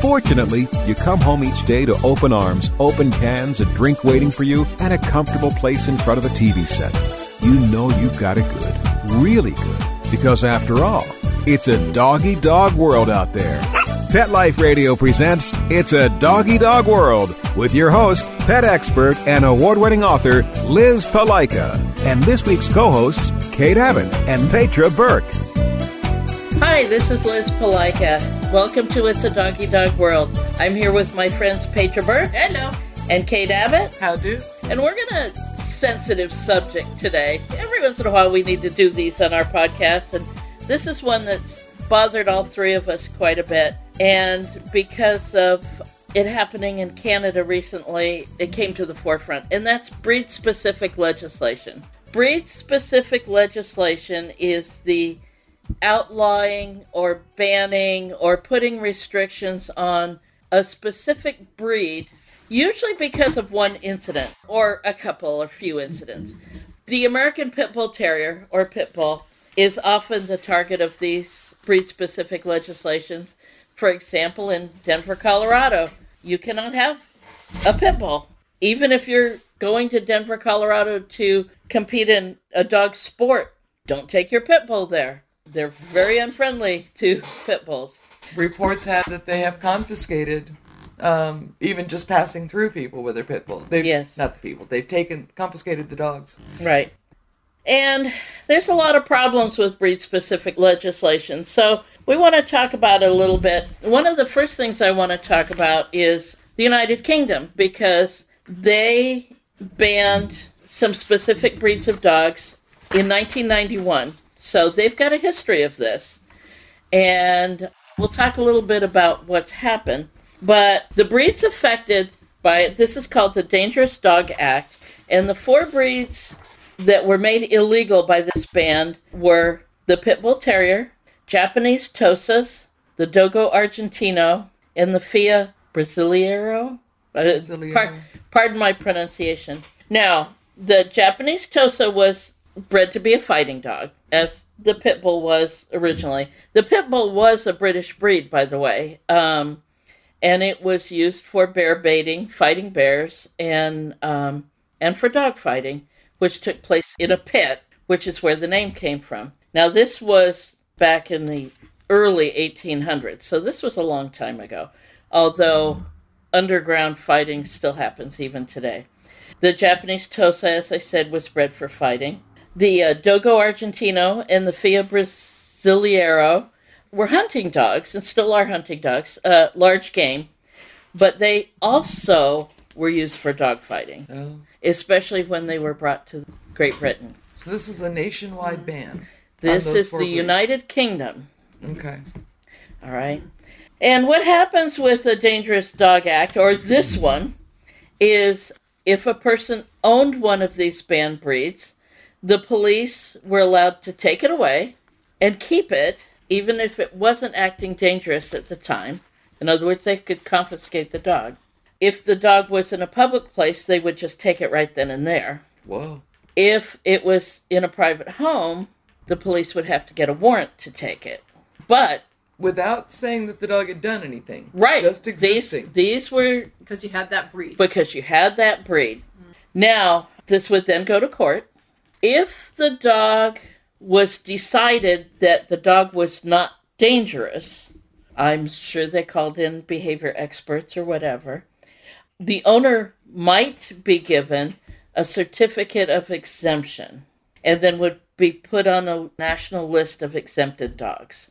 Fortunately, you come home each day to open arms, open cans, a drink waiting for you, and a comfortable place in front of a TV set. You know you've got it good, really good, because after all, it's a doggy dog world out there. Pet Life Radio presents It's a Doggy Dog World with your host, pet expert, and award winning author Liz Palika, and this week's co hosts, Kate Abbott and Petra Burke. Hi, this is Liz Palika. Welcome to It's a Donkey Dog World. I'm here with my friends Petra Burke. Hello. And Kate Abbott. How do? And we're going to sensitive subject today. Every once in a while we need to do these on our podcast and this is one that's bothered all three of us quite a bit. And because of it happening in Canada recently, it came to the forefront. And that's breed specific legislation. Breed specific legislation is the outlawing or banning or putting restrictions on a specific breed, usually because of one incident or a couple or few incidents. The American Pit Bull Terrier or Pit Bull is often the target of these breed specific legislations. For example, in Denver, Colorado, you cannot have a pit bull. Even if you're going to Denver, Colorado to compete in a dog sport, don't take your pit bull there they're very unfriendly to pit bulls. Reports have that they have confiscated um, even just passing through people with their pit bull. They've, yes. Not the people. They've taken, confiscated the dogs. Right. And there's a lot of problems with breed specific legislation. So we want to talk about it a little bit. One of the first things I want to talk about is the United Kingdom because they banned some specific breeds of dogs in 1991. So they've got a history of this. And we'll talk a little bit about what's happened. But the breeds affected by this is called the Dangerous Dog Act. And the four breeds that were made illegal by this ban were the Pit Bull Terrier, Japanese Tosas, the Dogo Argentino, and the Fila Brasileiro. Uh, Brasileiro. Pardon, pardon my pronunciation. Now, the Japanese Tosa was bred to be a fighting dog, as the pit bull was originally. The pit bull was a British breed, by the way, um, and it was used for bear baiting, fighting bears, and um, and for dog fighting, which took place in a pit, which is where the name came from. Now, this was back in the early 1800s, so this was a long time ago. Although underground fighting still happens even today. The Japanese Tosa, as I said, was bred for fighting. The uh, Dogo Argentino and the Fila Brasileiro were hunting dogs and still are hunting dogs, uh, large game, but they also were used for dog fighting, oh. especially when they were brought to Great Britain. So this is a nationwide ban. This is the breeds. United Kingdom. Okay. All right. And what happens with the Dangerous Dog Act, or this one, is if a person owned one of these banned breeds, the police were allowed to take it away and keep it, even if it wasn't acting dangerous at the time. In other words, they could confiscate the dog. If the dog was in a public place, they would just take it right then and there. Whoa. If it was in a private home, the police would have to get a warrant to take it. But Without saying that the dog had done anything. right, Just existing. These, these were because you had that breed. because you had that breed. Now, this would then go to court. If the dog was decided that the dog was not dangerous, I'm sure they called in behavior experts or whatever, the owner might be given a certificate of exemption and then would be put on a national list of exempted dogs.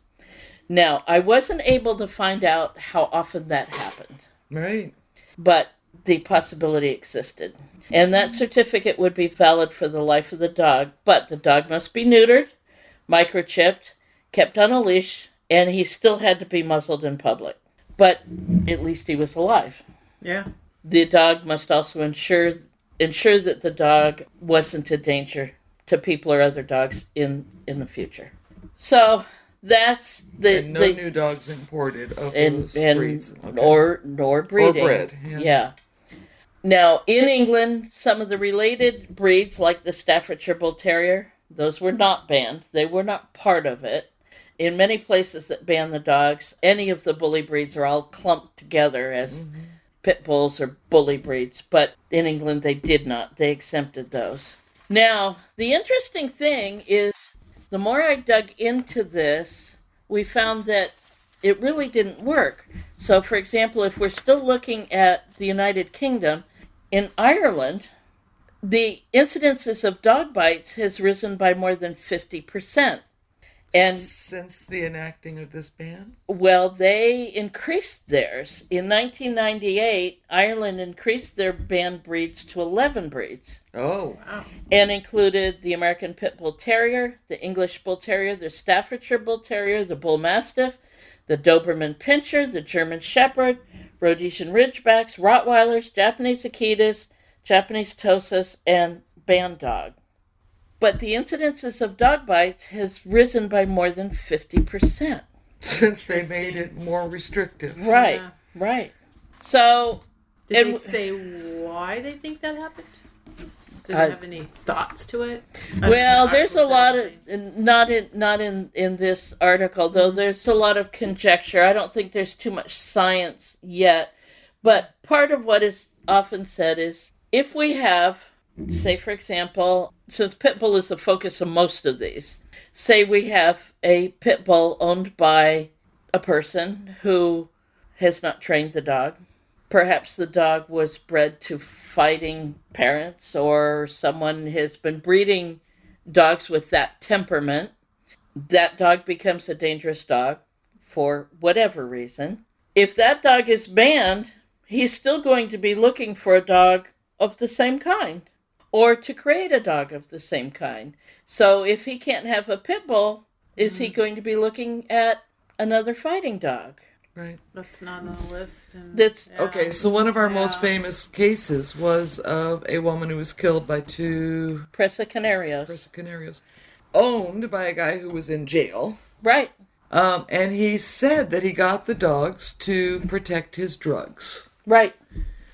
Now, I wasn't able to find out how often that happened right. but the possibility existed. And that certificate would be valid for the life of the dog, but the dog must be neutered, microchipped, kept on a leash, and he still had to be muzzled in public. But at least he was alive. yeah. the dog must also ensure ensure that the dog wasn't a danger to people or other dogs in in the future. So that's the And no the new dogs imported of and, those and breeds. Okay. or nor breeding. bred, yeah. Now in England, some of the related breeds, like the Staffordshire Bull Terrier, those were not banned. They were not part of it. In many places that ban the dogs, any of the bully breeds are all clumped together as mm-hmm. pit bulls or bully breeds. But in England, they did not. They exempted those. Now, the interesting thing is the more I dug into this, we found that it really didn't work. So, for example, if we're still looking at the United Kingdom, in Ireland, the incidences of dog bites has risen by more than 50%. And since the enacting of this ban, well, they increased theirs. In 1998, Ireland increased their banned breeds to 11 breeds oh, wow. and included the American Pit Bull Terrier, the English Bull Terrier, the Staffordshire Bull Terrier, the Bull Mastiff, the Doberman Pinscher, the German Shepherd, Rhodesian Ridgebacks, Rottweilers, Japanese Akitas, Japanese Tosas, and Band Dog. But the incidences of dog bites has risen by more than 50%. since they made it more restrictive. Right, Yeah. right. So, Did And they say why they think that happened? Did I- they have any thoughts to it? Well, there's a article said lot of not in not in in this article though. Mm-hmm. There's a lot of conjecture. I don't think there's too much science yet, but part of what is often said is if we have, mm-hmm. say for example, since pit bull is the focus of most of these, say we have a pit bull owned by a person who has not trained the dog. Perhaps the dog was bred to fighting parents, or someone has been breeding dogs with that temperament. That dog becomes a dangerous dog for whatever reason. If that dog is banned, he's still going to be looking for a dog of the same kind or to create a dog of the same kind. So if he can't have a pit bull, is he mm. going to be looking at another fighting dog? Right. That's not on the list. And, That's- yeah. Okay, so one of our most famous cases was of a woman who was killed by two Presa Canarios. Presa Canarios, owned by a guy who was in jail. Right. Um, and he said that he got the dogs to protect his drugs. Right.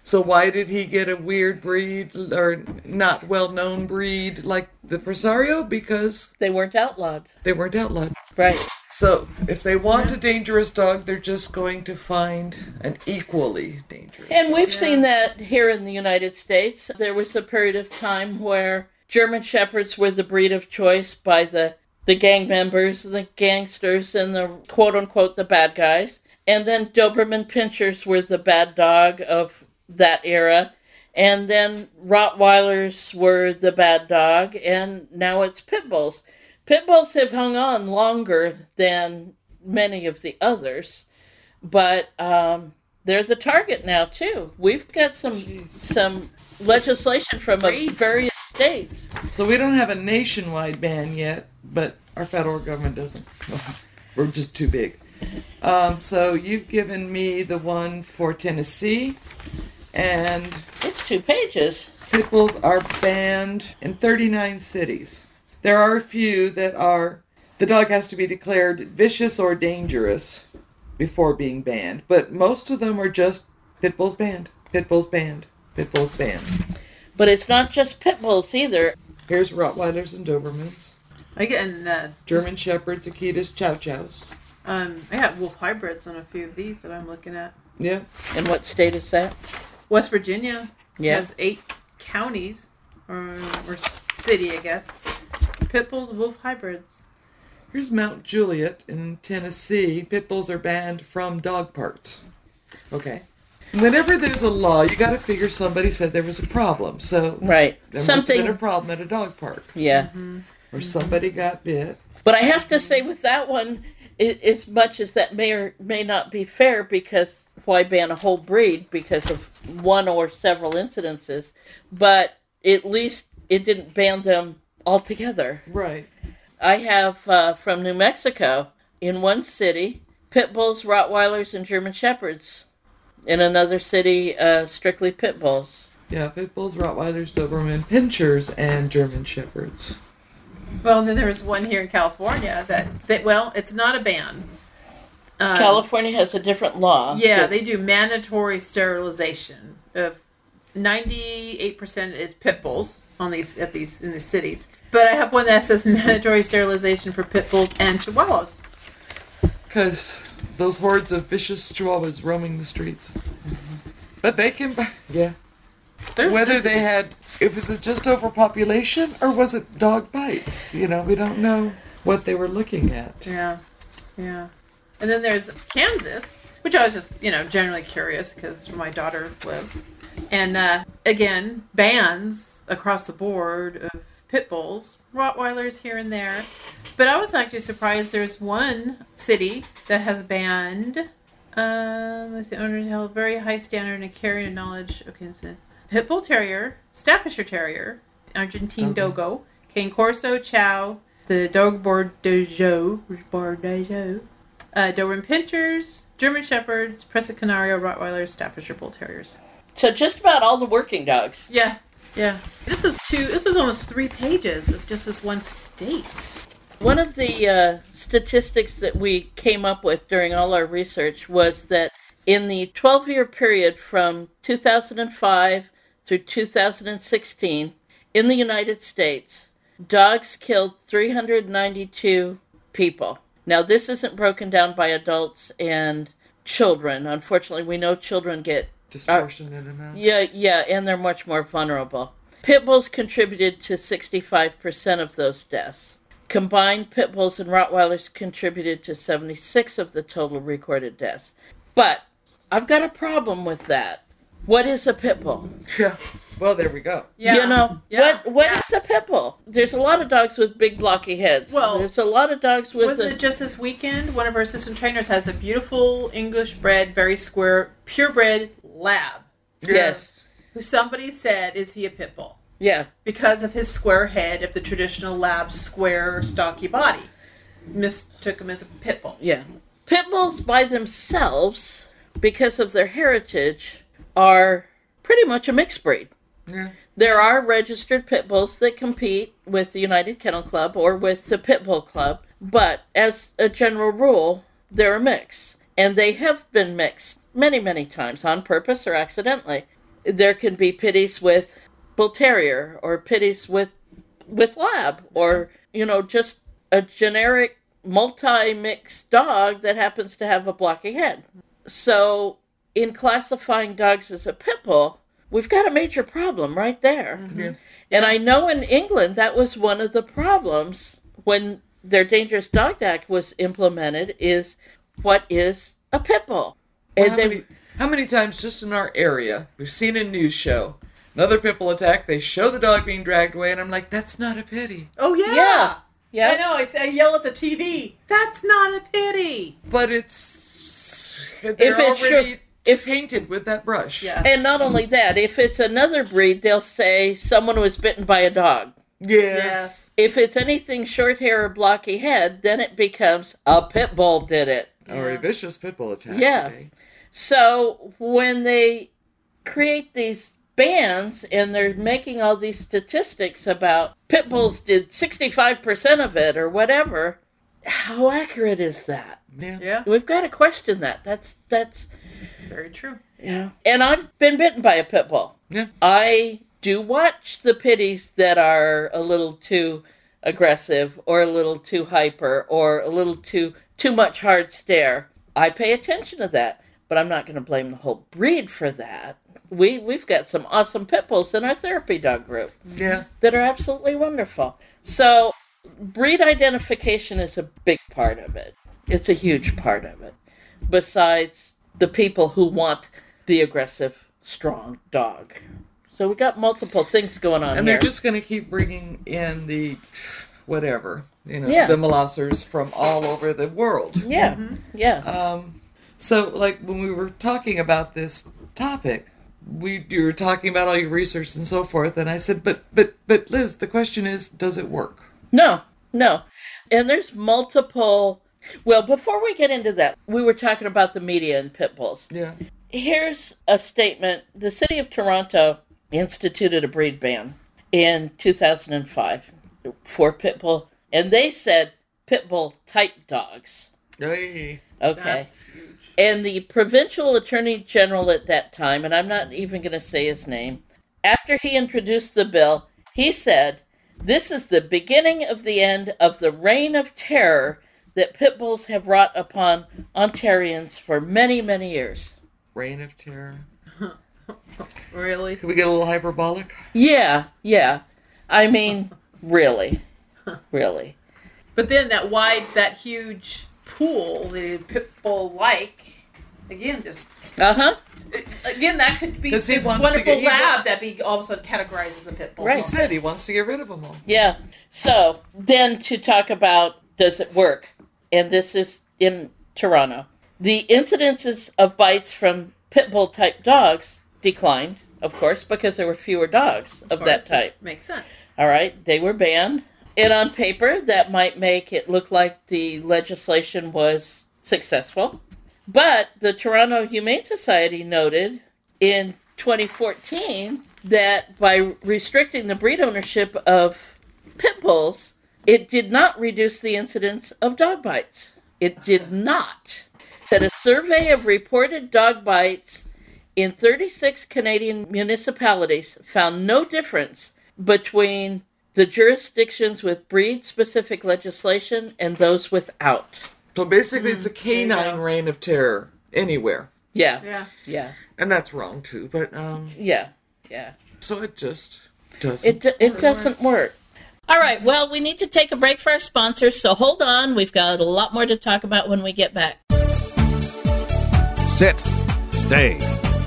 So why did he get a weird breed or not well-known breed like the Presario? Because They weren't outlawed. they weren't outlawed. Right. So if they want a dangerous dog, they're just going to find an equally dangerous. And we've seen that here in the United States. There was a period of time where German Shepherds were the breed of choice by the, the gang members, the gangsters, and the quote unquote the bad guys. And then Doberman Pinschers were the bad dog of that era. And then Rottweilers were the bad dog. And now it's Pit Bulls. Pit Bulls have hung on longer than many of the others but um, they're the target now too. We've got some Jeez. some legislation from a various states. So we don't have a nationwide ban yet, but our federal government doesn't. We're just too big. Um, so you've given me the one for Tennessee, and It's two pages. pit bulls are banned in 39 cities. There are a few that are. The dog has to be declared vicious or dangerous before being banned, but most of them are just pit bulls banned, pit bulls banned, pit bulls banned. But it's not just pit bulls either. Here's Rottweilers and Dobermans, I get in uh, German just, Shepherds, Akitas, Chow Chows. um, I got wolf hybrids on a few of these that I'm looking at. Yeah. And what state is that? West Virginia Yeah. has eight counties or, or city, I guess. Pit bulls, wolf hybrids. Here's Mount Juliet in Tennessee. Pit bulls are banned from dog parks. Okay. Whenever there's a law, you got to figure somebody said there was a problem. So Right. there must have been a problem at a dog park, Yeah. or somebody got bit. But I have to say, with that one, i as much as that may or may not be fair, because why ban a whole breed because of one or several incidences? But at least it didn't ban them altogether. Right. I have uh, from New Mexico in one city, pit bulls, Rottweilers, and German Shepherds In another city, uh, strictly pit bulls. Yeah, pit bulls, Rottweilers, Doberman, Pinschers, and German Shepherds. Well, then there's one here in California that, that well, it's not a ban. Um, California has a different law. Yeah, that- they do mandatory sterilization of 98% is pit bulls on these at these in the cities. But I have one that says mandatory sterilization for pit bulls and chihuahuas. Because those hordes of vicious chihuahuas roaming the streets. But they can. Yeah. They're Whether just- they had. If was just overpopulation or was it dog bites? You know, we don't know what they were looking at. Yeah, yeah. And then there's Kansas, which I was just, you know, generally curious because my daughter lives. And uh, again, bans across the board of pit bulls, Rottweilers here and there. But I was actually surprised there's one city that has banned. Um, as the owner held very high standard and carrying a knowledge. Okay, it says Pit Bull Terrier, Staffordshire Terrier, Argentine Okay. Dogo, Cane Corso Chow, the Dog Bordeaux, Bordeaux, uh, Doberman Pinschers, German Shepherds, Presa Canario, Rottweilers, Staffordshire Bull Terriers. So just about all the working dogs. Yeah, yeah. This is two. This is almost three pages of just this one state. One of the uh, statistics that we came up with during all our research was that in the 12 year period from 2005 through 2016 in the United States, dogs killed 392 people. Now, this isn't broken down by adults and children. Unfortunately, we know children get Uh, Disproportionate amount. yeah, yeah, and they're much more vulnerable. Pit bulls contributed to 65% of those deaths. Combined pit bulls and Rottweilers contributed to 76 of the total recorded deaths. But I've got a problem with that. What is a pit bull? Yeah. Well, there we go. Yeah. You know, Yeah. what what Yeah. is a pit bull? There's a lot of dogs with big blocky heads. Well, there's a lot of dogs with Wasn't a, it just this weekend? One of our assistant trainers has a beautiful English bred, very square, purebred lab. yes. Who somebody said is he a pit bull Yeah. because of his square head of the traditional lab square stocky body. Mistook him as a pit bull. Yeah. Pit bulls by themselves, because of their heritage, are pretty much a mixed breed. Yeah. There are registered pit bulls that compete with the United Kennel Club or with the Pit Bull Club, but as a general rule, they're a mix. And they have been mixed many, many times on purpose or accidentally. There can be pitties with Bull Terrier or pitties with with lab or you know just a generic multi-mixed dog that happens to have a blocky head. So in classifying dogs as a pit bull, we've got a major problem right there. Mm-hmm. Yeah. And I know in England that was one of the problems when their Dangerous Dog Act was implemented is what is a pit bull? Well, And how, they- many, how many times just in our area we've seen a news show another pit bull attack? They show the dog being dragged away, and I'm like, that's not a pity. Oh yeah. Yeah. yeah. I know. I say I yell at the TV. That's not a pity. But it's they're If it's already your- if- painted with that brush. Yeah. And not only that, if it's another breed, they'll say someone was bitten by a dog. Yes. If it's anything short hair or blocky head, then it becomes a pit bull did it. Or a vicious pit bull attack. Yeah. today. So when they create these bans and they're making all these statistics about pit bulls did 65% of it or whatever, how accurate is that? Yeah. Yeah. We've got to question that. That's that's Very true. yeah. And I've been bitten by a pit bull. Yeah. I do watch the pitties that are a little too aggressive or a little too hyper or a little too too much hard stare. I pay attention to that, but I'm not going to blame the whole breed for that. We we've got some awesome pit bulls in our therapy dog group Yeah. that are absolutely wonderful. So, breed identification is a big part of it. It's a huge part of it. Besides the people who want the aggressive, strong dog. So we got multiple things going on there. And they're just going to keep bringing in the whatever, you know, Yeah. the Molossers from all over the world. yeah, yeah, Um, so, like when we were talking about this topic, we you were talking about all your research and so forth, and I said, "But, but, but, Liz, the question is, does it work?" no, no. And there's multiple. Well, before we get into that, we were talking about the media and pit bulls. Yeah, here's a statement the city of Toronto instituted a breed ban in 2005 for pit bull, and they said pit bull type dogs. Hey. Okay. That's huge. And the provincial attorney general at that time, and I'm not even going to say his name, after he introduced the bill, he said, This is the beginning of the end of the reign of terror that pit bulls have wrought upon Ontarians for many, many years. Reign of terror. Really? Can we get a little hyperbolic? Yeah, yeah. I mean, really. Really. But then that wide, that huge pool, the pit bull like, again, just Uh huh. again that could be this he wants to wonderful get- lab wa- that be all of a sudden categorizes a pit bull. Right. He said he wants to get rid of them all. Yeah. So then to talk about does it work? And this is in Toronto. The incidences of bites from pit bull type dogs declined, of course, because there were fewer dogs of, Of that type. it Makes sense. All right, they were banned. And on paper, that might make it look like the legislation was successful. But the Toronto Humane Society noted in 2014 that by restricting the breed ownership of pit bulls, it did not reduce the incidence of dog bites. It did not. Said a survey of reported dog bites in 36 Canadian municipalities found no difference between the jurisdictions with breed specific legislation and those without. So basically, it's a canine reign of terror anywhere, Yeah. Yeah. Yeah. and that's wrong too. But um, Yeah. Yeah. so it just doesn't. It, it doesn't work. All right. Well, we need to take a break for our sponsors, so hold on. We've got a lot more to talk about when we get back. Sit. Stay.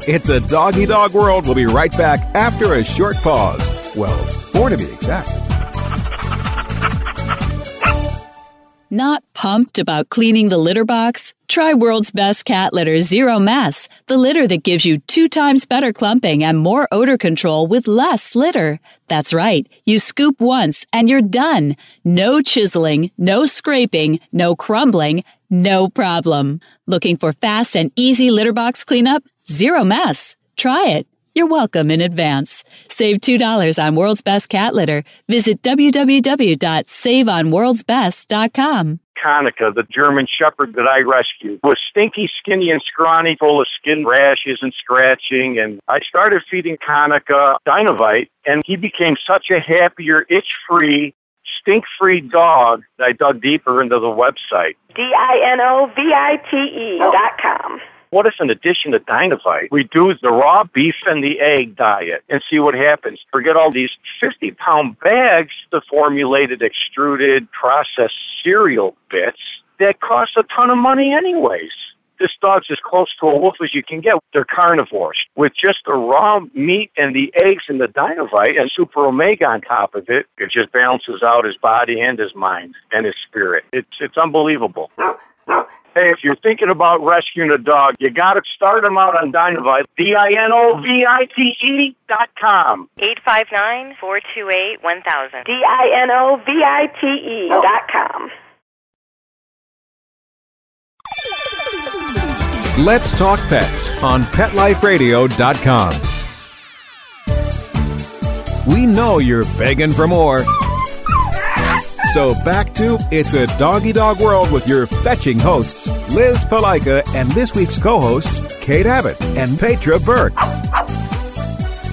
It's a doggy dog world. We'll be right back after a short pause. Well, four to be exact. Not pumped about cleaning the litter box? Try World's Best Cat Litter Zero Mess, the litter that gives you two times better clumping and more odor control with less litter. That's right. You scoop once and you're done. No chiseling, no scraping, no crumbling, no problem. Looking for fast and easy litter box cleanup? Zero Mess. Try it. You're welcome in advance. Save $2 on World's Best Cat Litter. Visit www.saveonworldsbest.com. Konica, the German Shepherd that I rescued, was stinky, skinny, and scrawny, full of skin rashes and scratching. And I started feeding Konica Dinovite, and he became such a happier, itch-free, stink-free dog that I dug deeper into the website. D-I-N-O-V-I-T-E dot com. What if, in addition to Dinovite, we do the raw beef and the egg diet and see what happens? Forget all these 50 pound bags of formulated, extruded, processed cereal bits that cost a ton of money, anyways. This dog's as close to a wolf as you can get. They're carnivores. With just the raw meat and the eggs and the Dinovite and Super Omega on top of it, it just balances out his body and his mind and his spirit. It's, it's unbelievable. Hey, if you're thinking about rescuing a dog, you got to start them out on Dinovite. D-I-N-O-V-I-T-E E dot com. 859-428-1000. D-I-N-O-V-I-T-E dot com. Let's talk pets on PetLifeRadio.com. We know you're begging for more. So back to It's a Doggy Dog World with your fetching hosts, Liz Palika, and this week's co hosts, Kate Abbott and Petra Burke.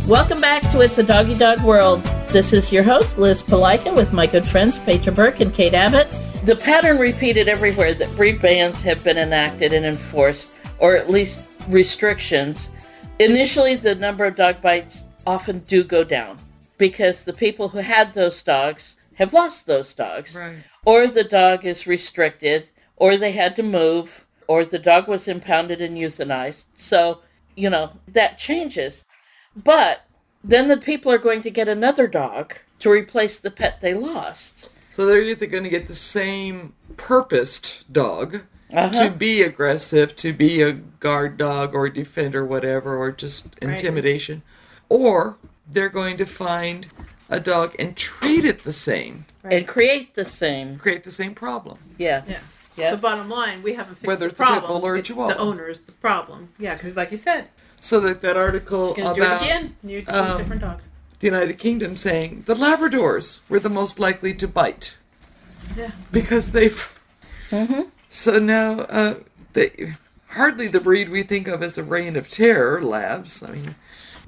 Welcome back to It's a Doggy Dog World. This is your host, Liz Palika, with my good friends Petra Burke and Kate Abbott. The pattern repeated everywhere that breed bans have been enacted and enforced, or at least restrictions. Initially, the number of dog bites often do go down because the people who had those dogs have lost those dogs. Right. Or the dog is restricted, or they had to move, or the dog was impounded and euthanized. So, you know, that changes. But then the people are going to get another dog to replace the pet they lost. So they're either going to get the same purposed dog Uh-huh. to be aggressive, to be a guard dog or defender, whatever, or just intimidation, or they're going to find a dog and treat it the same, and create the same. create the same problem. Yeah. Yeah. Yeah. So bottom line, we haven't fixed Whether the it's a pit problem. bull or a it's chihuahua. the owner's the problem. Yeah, because like you said, So that that article gonna do it about again. You need um, different dog. the United Kingdom saying the Labradors were the most likely to bite Yeah. because they've. So now uh, they hardly the breed we think of as a reign of terror. Labs. I mean,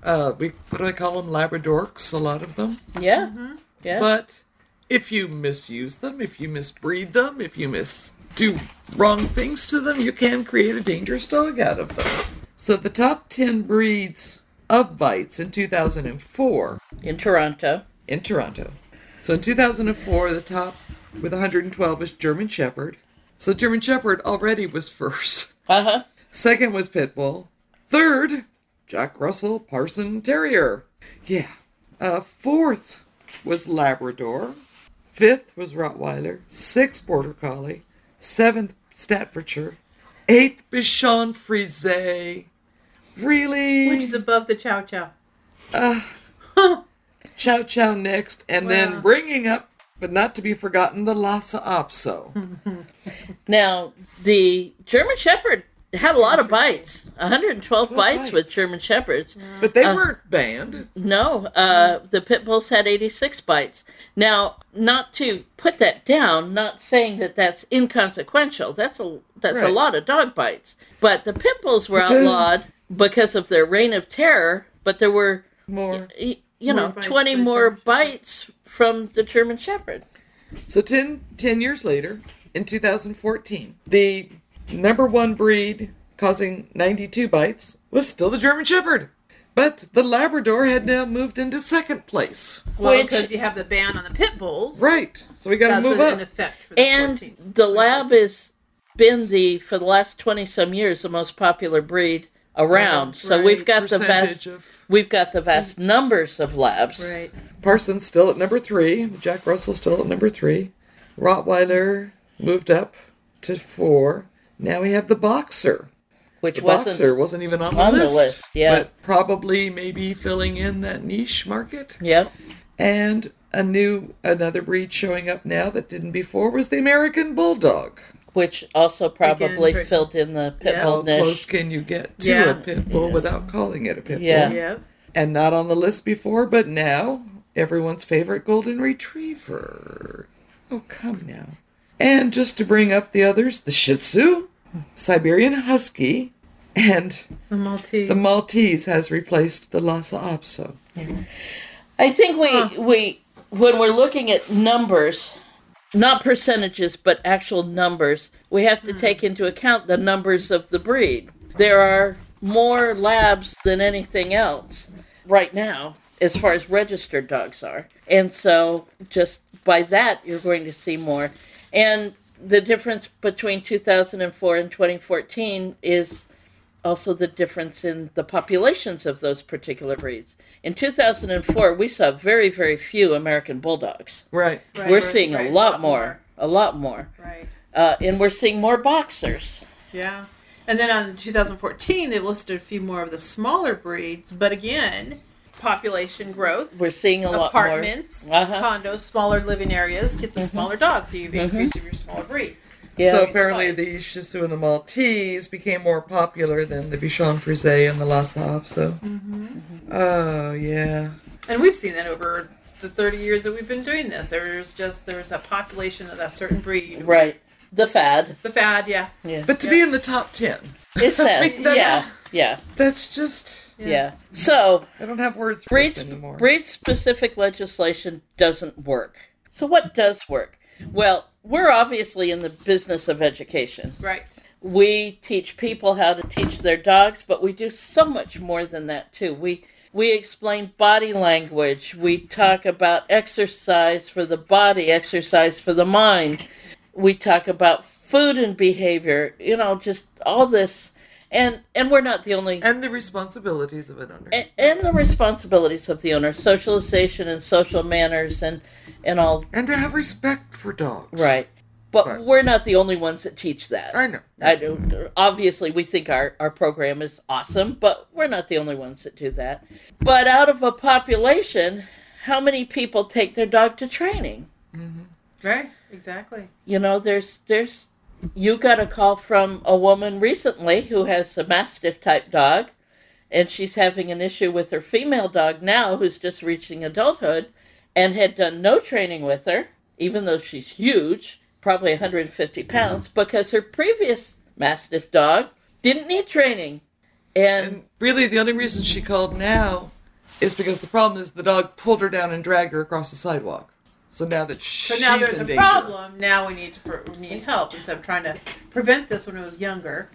uh, we what do I call them? Labradorks. A lot of them. Yeah. Mm-hmm. Yeah. But if you misuse them, if you misbreed them, if you mis do wrong things to them, you can create a dangerous dog out of them. So the top 10 breeds of bites in 2004 in Toronto. in Toronto. So in 2004, the top with 112 was German Shepherd. So German Shepherd already was first. Uh huh. Second was Pit Bull. Third, Jack Russell Parson Terrier. Yeah. Uh, fourth was Labrador. Fifth was Rottweiler. Sixth, Border Collie. Seventh, Staffordshire. Eighth, Bichon Frise. Really? Which is above the chow chow. Chow Chow next, and Wow. then bringing up, but not to be forgotten, the Lhasa Apso. Now, the German Shepherd had a lot of bites 112 12 bites, with. German Shepherds. But they weren't banned. No, uh, the pit bulls had 86 bites. Now, not to put that down, not saying that that's inconsequential. That's a that's a lot of dog bites. But the pit bulls were outlawed because of their reign of terror. But there were, More. y- you More know, 20 more Shepherd. bites from the German Shepherd. So 10, 10 years later, in 2014, the number one breed causing 92 bites was still the German Shepherd. But the Labrador had now moved into second place. Well, Which- because you have the ban on the pit bulls. Right. So we got to That's move in up. effect for the And 14. the lab has been the for the last 20 some years the most popular breed around. so we've got the Percentage vast of we've got the vast numbers of labs. Right. Parsons still at number three. Jack Russell still at number three. Rottweiler moved up to four. Now we have the Boxer. Which The wasn't Boxer wasn't even on the on the list. list, yeah. But probably maybe filling in that niche market. Yep. And a new another breed showing up now that didn't before was the American Bulldog. Which also probably Again, filled in the pit Yeah. bull niche. How close can you get to Yeah. a pit bull without calling it a pit Yeah. bull? Yep. And not on the list before, but now everyone's favorite golden retriever. Oh, come now. And just to bring up the others, the Shih Tzu, Siberian Husky, and The Maltese. the Maltese has replaced the Lhasa Apso. Yeah. I think we we when we're looking at numbers, not percentages but actual numbers, we have to hmm. take into account the numbers of the breed. There are more labs than anything else right now as far as registered dogs are. And so just by that you're going to see more. And the difference between 2004 and 2014 is also the difference in the populations of those particular breeds. In 2004, we saw very, very few American bulldogs. Right. Right, we're right, seeing right, a lot more, a lot more, Right. uh, and we're seeing more boxers. Yeah. And then on 2014, they listed a few more of the smaller breeds, but again, population growth, We're seeing a lot apartments, more. Uh-huh. Mm-hmm. condos, smaller living areas get the smaller dogs, so you have increase of your smaller breeds. Yeah. So apparently the Shih Tzu and the Maltese became more popular than the Bichon Frise and the Lhasa Apso. Oh, yeah. And we've seen that over the 30 years that we've been doing this. There's just there's a population of that certain breed. right. The fad. The fad, yeah. Yeah. But to be in the top 10, It's sad. mean, yeah. Yeah. that's just. Yeah. So I don't have words for breed, anymore. breed specific legislation doesn't work. So what does work? Well, we're obviously in the business of education. Right. we teach people how to teach their dogs, but we do so much more than that too. We we explain body language. We talk about exercise for the body, exercise for the mind. We talk about food and behavior. You know, just all this, and and we're not the only. And the responsibilities of an owner. And, and the responsibilities of the owner, socialization and social manners, and and all And to have respect for dogs. right. But Right. we're not the only ones that teach that. I know. I do. Obviously, we think our, our program is awesome, but we're not the only ones that do that. But out of a population, how many people take their dog to training? Mm-hmm. Right. Exactly. You know, there's there's you got a call from a woman recently who has a Mastiff type dog, and she's having an issue with her female dog now, who's just reaching adulthood, and had done no training with her, even though she's huge, probably 150 mm-hmm. pounds, because her previous Mastiff dog didn't need training. And, And really, the only reason she called now is because the problem is the dog pulled her down and dragged her across the sidewalk. So now that she's So she's now there's in a danger. problem. Now we need to pre- we need help instead of trying to prevent this when it was younger.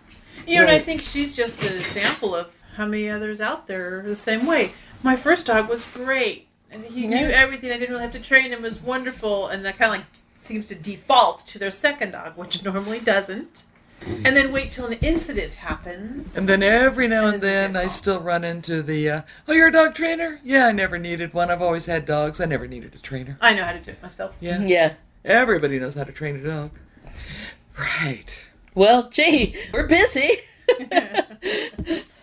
You know, and I think she's just a sample of how many others out there are the same way. My first dog was great, and he knew everything. I didn't really have to train him. It was wonderful, and that kind of like seems to default to their second dog, which normally doesn't. And then wait till an incident happens. And then every now and And then then I still run into the, uh, oh, you're a dog trainer? Yeah, I never needed one. I've always had dogs. I never needed a trainer. I know how to do it myself. Yeah. yeah. Everybody knows how to train a dog. Right. Well, gee, we're busy.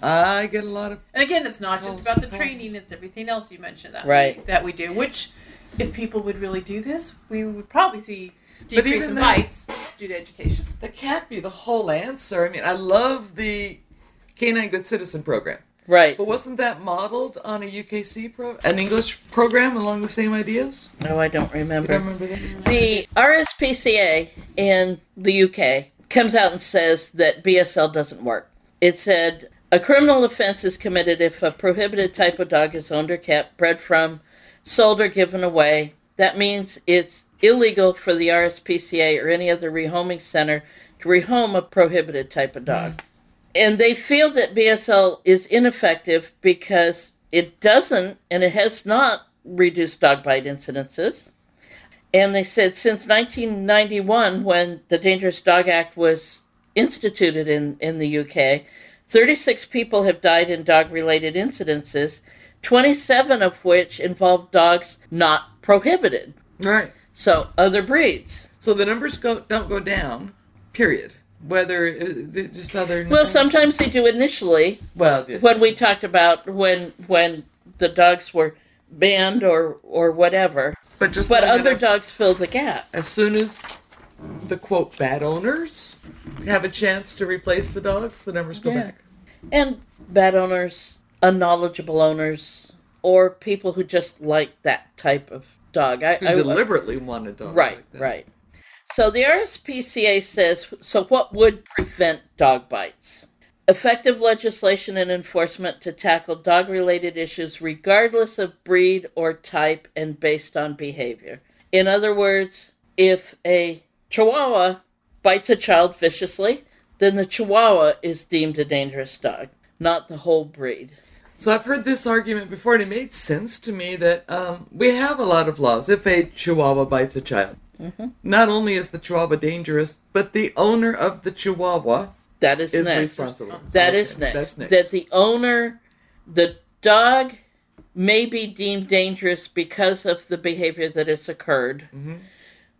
I get a lot of. And again, it's not just about the for training; it's everything else you mentioned that Right. we, that we do. Which, if people would really do this, we would probably see decrease in then- bites due to education. That can't be the whole answer. I mean, I love the Canine Good Citizen program. Right. But wasn't that modeled on a UKC pro, an English program along the same ideas? No, I don't You remember. don't remember that? The RSPCA in the UK comes out and says that BSL doesn't work. It said a criminal offense is committed if a prohibited type of dog is owned or kept, bred from, sold, or given away. That means it's illegal for the RSPCA or any other rehoming center to rehome a prohibited type of dog. Mm-hmm. And they feel that BSL is ineffective because it doesn't and it has not reduced dog bite incidences. And they said since 1991, when the Dangerous Dog Act was instituted in, in the UK, 36 people have died in dog related incidences, 27 of which involved dogs not prohibited. Right. So, other breeds. So the numbers go don't go down. Period. Whether uh, it just other. Well, sometimes they do initially Well, yeah. when we talked about when when the dogs were banned or or whatever. but just But other enough- dogs fill the gap. as soon as the quote bad owners have a chance to replace the dogs, the numbers go Yeah. back. And bad owners, unknowledgeable owners, or people who just like that type of dog. I, Who I- deliberately want a dog. right, like right. So the RSPCA says so what would prevent dog bites? Effective legislation and enforcement to tackle dog related issues regardless of breed or type and based on behavior. In other words, if a chihuahua bites a child viciously, then the chihuahua is deemed a dangerous dog, not the whole breed. So I've heard this argument before, and it made sense to me that um, we have a lot of laws. If a chihuahua bites a child, Mm-hmm. not only is the chihuahua dangerous, but the owner of the chihuahua That is, is next. responsible. That Okay, is next. That's next. That the owner, the dog, may be deemed dangerous because of the behavior that has occurred, Mm-hmm.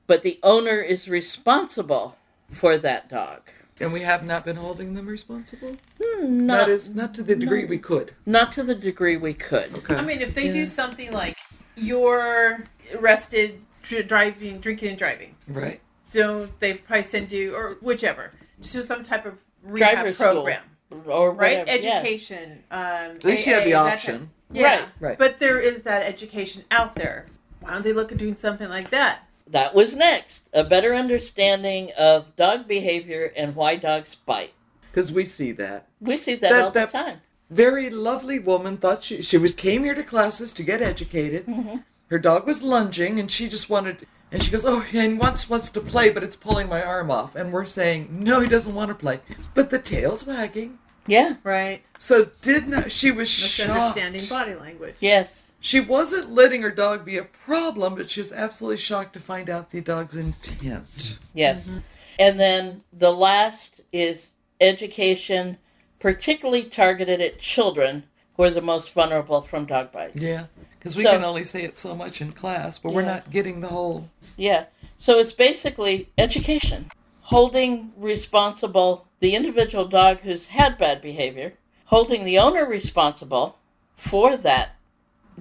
but the owner is responsible for that dog. And we have not been holding them responsible. Not, that is not to the degree we could. not to the degree we could. Okay. I mean, if they do something like you're arrested driving, drinking and driving, right. don't they probably send you or whichever to some type of rehab Driver's program, school or right? whatever, yeah. Education. Um, At least you have the option. type- Yeah, Right, right. But there is that education out there. Why don't they look at doing something like that? That was next. A better understanding of dog behavior and why dogs bite. Because we see that. We see that, That- all that- the time. Very lovely woman thought she she was came here to classes to get educated. Mm-hmm. Her dog was lunging, and she just wanted. And she goes, "Oh, and wants wants to play, but it's pulling my arm off." And we're saying, "No, he doesn't want to play." But the tail's wagging. Yeah. Right. So did not she was Misunderstanding shocked. body language. Yes. She wasn't letting her dog be a problem, but she was absolutely shocked to find out the dog's intent. Yes. Mm-hmm. And then the last is education, particularly targeted at children who are the most vulnerable from dog bites. Yeah, because we So- can only say it so much in class, but we're not getting the whole. Yeah. So it's basically education, holding responsible the individual dog who's had bad behavior, holding the owner responsible for that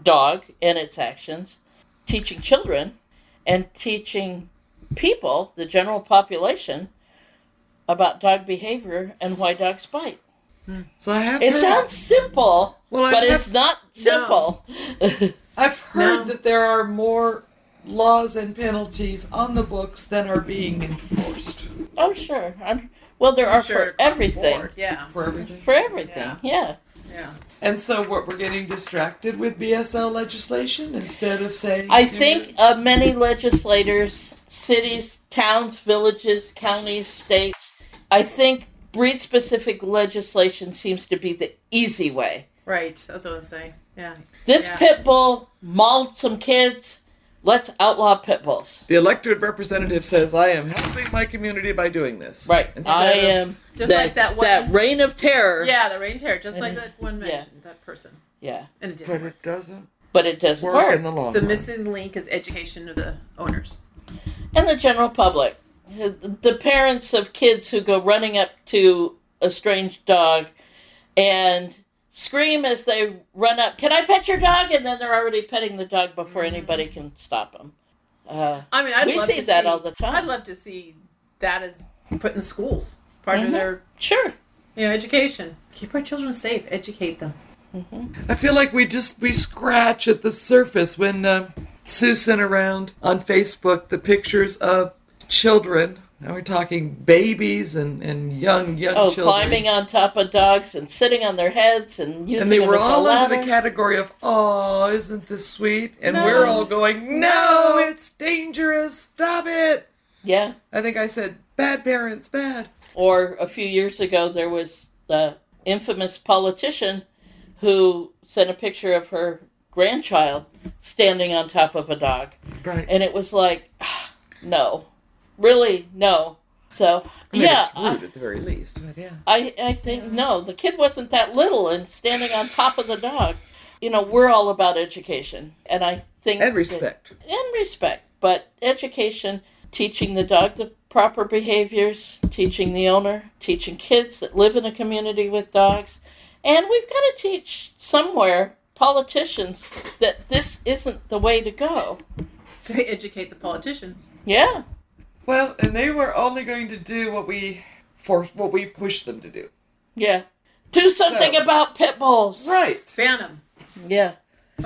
dog and its actions, teaching children, and teaching people, the general population, about dog behavior and why dogs bite. So I have It heard, sounds simple, Well, but have- it's not simple. I've heard No. that there are more laws and penalties on the books than are being enforced oh, sure. I'm, well, there are Sure, for everything. Yeah. for everything. For everything, Yeah. yeah. Yeah. And so, what we're getting distracted with BSL legislation instead of saying. I think uh, many legislators, cities, towns, villages, counties, states, I think breed specific legislation seems to be the easy way. Right. That's what I was saying. Yeah. This Yeah. pit bull mauled some kids. Let's outlaw pit bulls. the elected representative says, "I am helping my community by doing this." Right. Instead I of- am Just like that one- that reign of terror. Yeah, the reign of terror, just like that one Yeah. mentioned, that person. Yeah. And it But didn't work. it doesn't But it doesn't work, work. in the long The run. missing link is education of the owners. and the general public. The parents of kids who go running up to a strange dog and scream as they run up, Can I pet your dog? And then they're already petting the dog before anybody can stop them. Uh, I mean, I'd We love see to that see, all the time. I'd love to see that as put in schools, part Mhm. of their sure. you know education. Keep our children safe, educate them. I feel like we just we scratch at the surface when uh, Sue sent around on Facebook the pictures of children. Now we're talking babies and, and young young Oh, children. climbing on top of dogs and sitting on their heads and using and they were all under the category of "Oh, isn't this sweet?" And No. we're all going, "No, it's dangerous. Stop it." Yeah. I think I said, "Bad parents, bad." Or a few years ago, there was the infamous politician who sent a picture of her grandchild standing on top of a dog. Right. And it was like, no, really, no. So, I mean, yeah, it's rude at the very least. But yeah. I, I think, no, the kid wasn't that little and standing on top of the dog. You know, we're all about education. And I think. And that- respect. and respect. But education, teaching the dog the proper behaviors, teaching the owner, teaching kids that live in a community with dogs. And we've got to teach somewhere politicians that this isn't the way to go. So educate the politicians. Yeah. Well, and they were only going to do what we force, what we pushed them to do. Yeah. Do something So- about pit bulls. Right. Ban them. Yeah.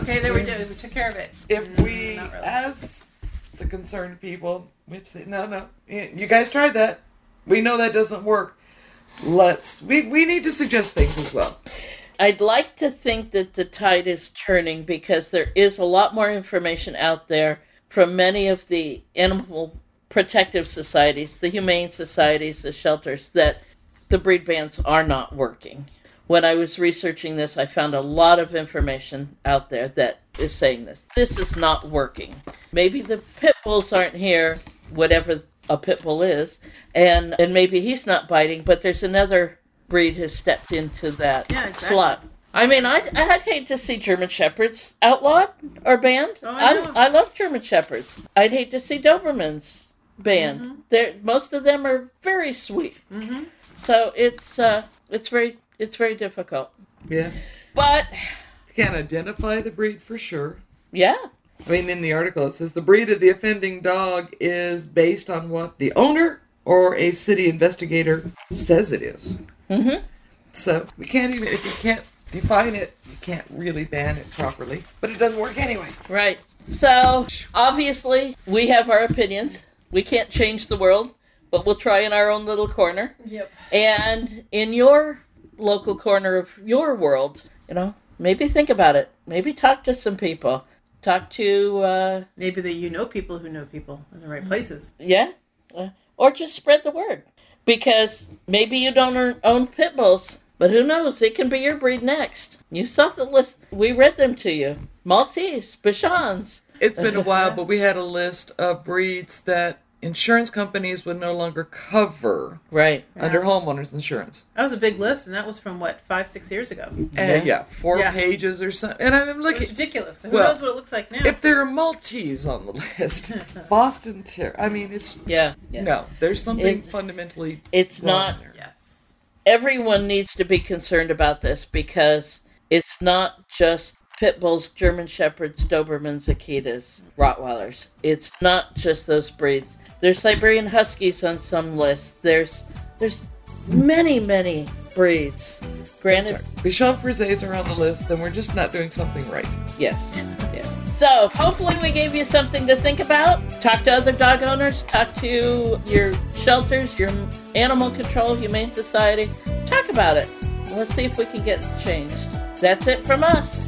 Okay, there we doing. We took care of it. If mm, we, not really. as the concerned people, which say, no, no, you guys tried that. We know that doesn't work. Let's. We we need to suggest things as well. I'd like to think that the tide is turning because there is a lot more information out there from many of the animal protective societies, the humane societies, the shelters, that the breed bans are not working. When I was researching this, I found a lot of information out there that is saying this. This is not working. Maybe the pit bulls aren't here, whatever a pit bull is, and and maybe he's not biting, but there's another breed has stepped into that Yeah, exactly. slot. I mean, I'd, I'd hate to see German Shepherds outlawed or banned. Oh, I. I, I love German Shepherds. I'd hate to see Dobermans banned. Mm-hmm. They're, most of them are very sweet. Mhm. So it's uh, it's very it's very difficult. Yeah. But Can't identify the breed for sure. yeah, I mean, in the article it says the breed of the offending dog is based on what the owner or a city investigator says it is. Mhm. So we can't even if you can't define it, you can't really ban it properly. But it doesn't work anyway. right. So obviously we have our opinions. We can't change the world, but we'll try in our own little corner. Yep. And in your local corner of your world, you know, maybe think about it. Maybe talk to some people. Talk to, uh, Maybe that you know people who know people in the right places. yeah, uh, or just spread the word. Because maybe you don't own- own pit bulls, but who knows? It can be your breed next. You saw the list. We read them to you. Maltese, Bichons. It's been a while, but we had a list of breeds that insurance companies would no longer cover Right. under homeowners insurance. That was a big list, and that was from what five, six years ago. Eh, and yeah, four Yeah. pages or something. And I'm It was looking. ridiculous. Who Well, knows what it looks like now? If there are Maltese on the list, Boston Terrier. I mean, it's Yeah. yeah. no. There's something It- fundamentally. It's wrong not there. yes. everyone needs to be concerned about this because it's not just pit bulls, German shepherds, Dobermans, Akitas, Rottweilers. It's not just those breeds. There's Siberian Huskies on some lists. There's There's many, many breeds. Granted, Bichon Frises are on the list, then we're just not doing something right. yes. Yeah. So hopefully we gave you something to think about. Talk to other dog owners. Talk to your shelters, your animal control, humane society. Talk about it. Let's see if we can get changed. That's it from us.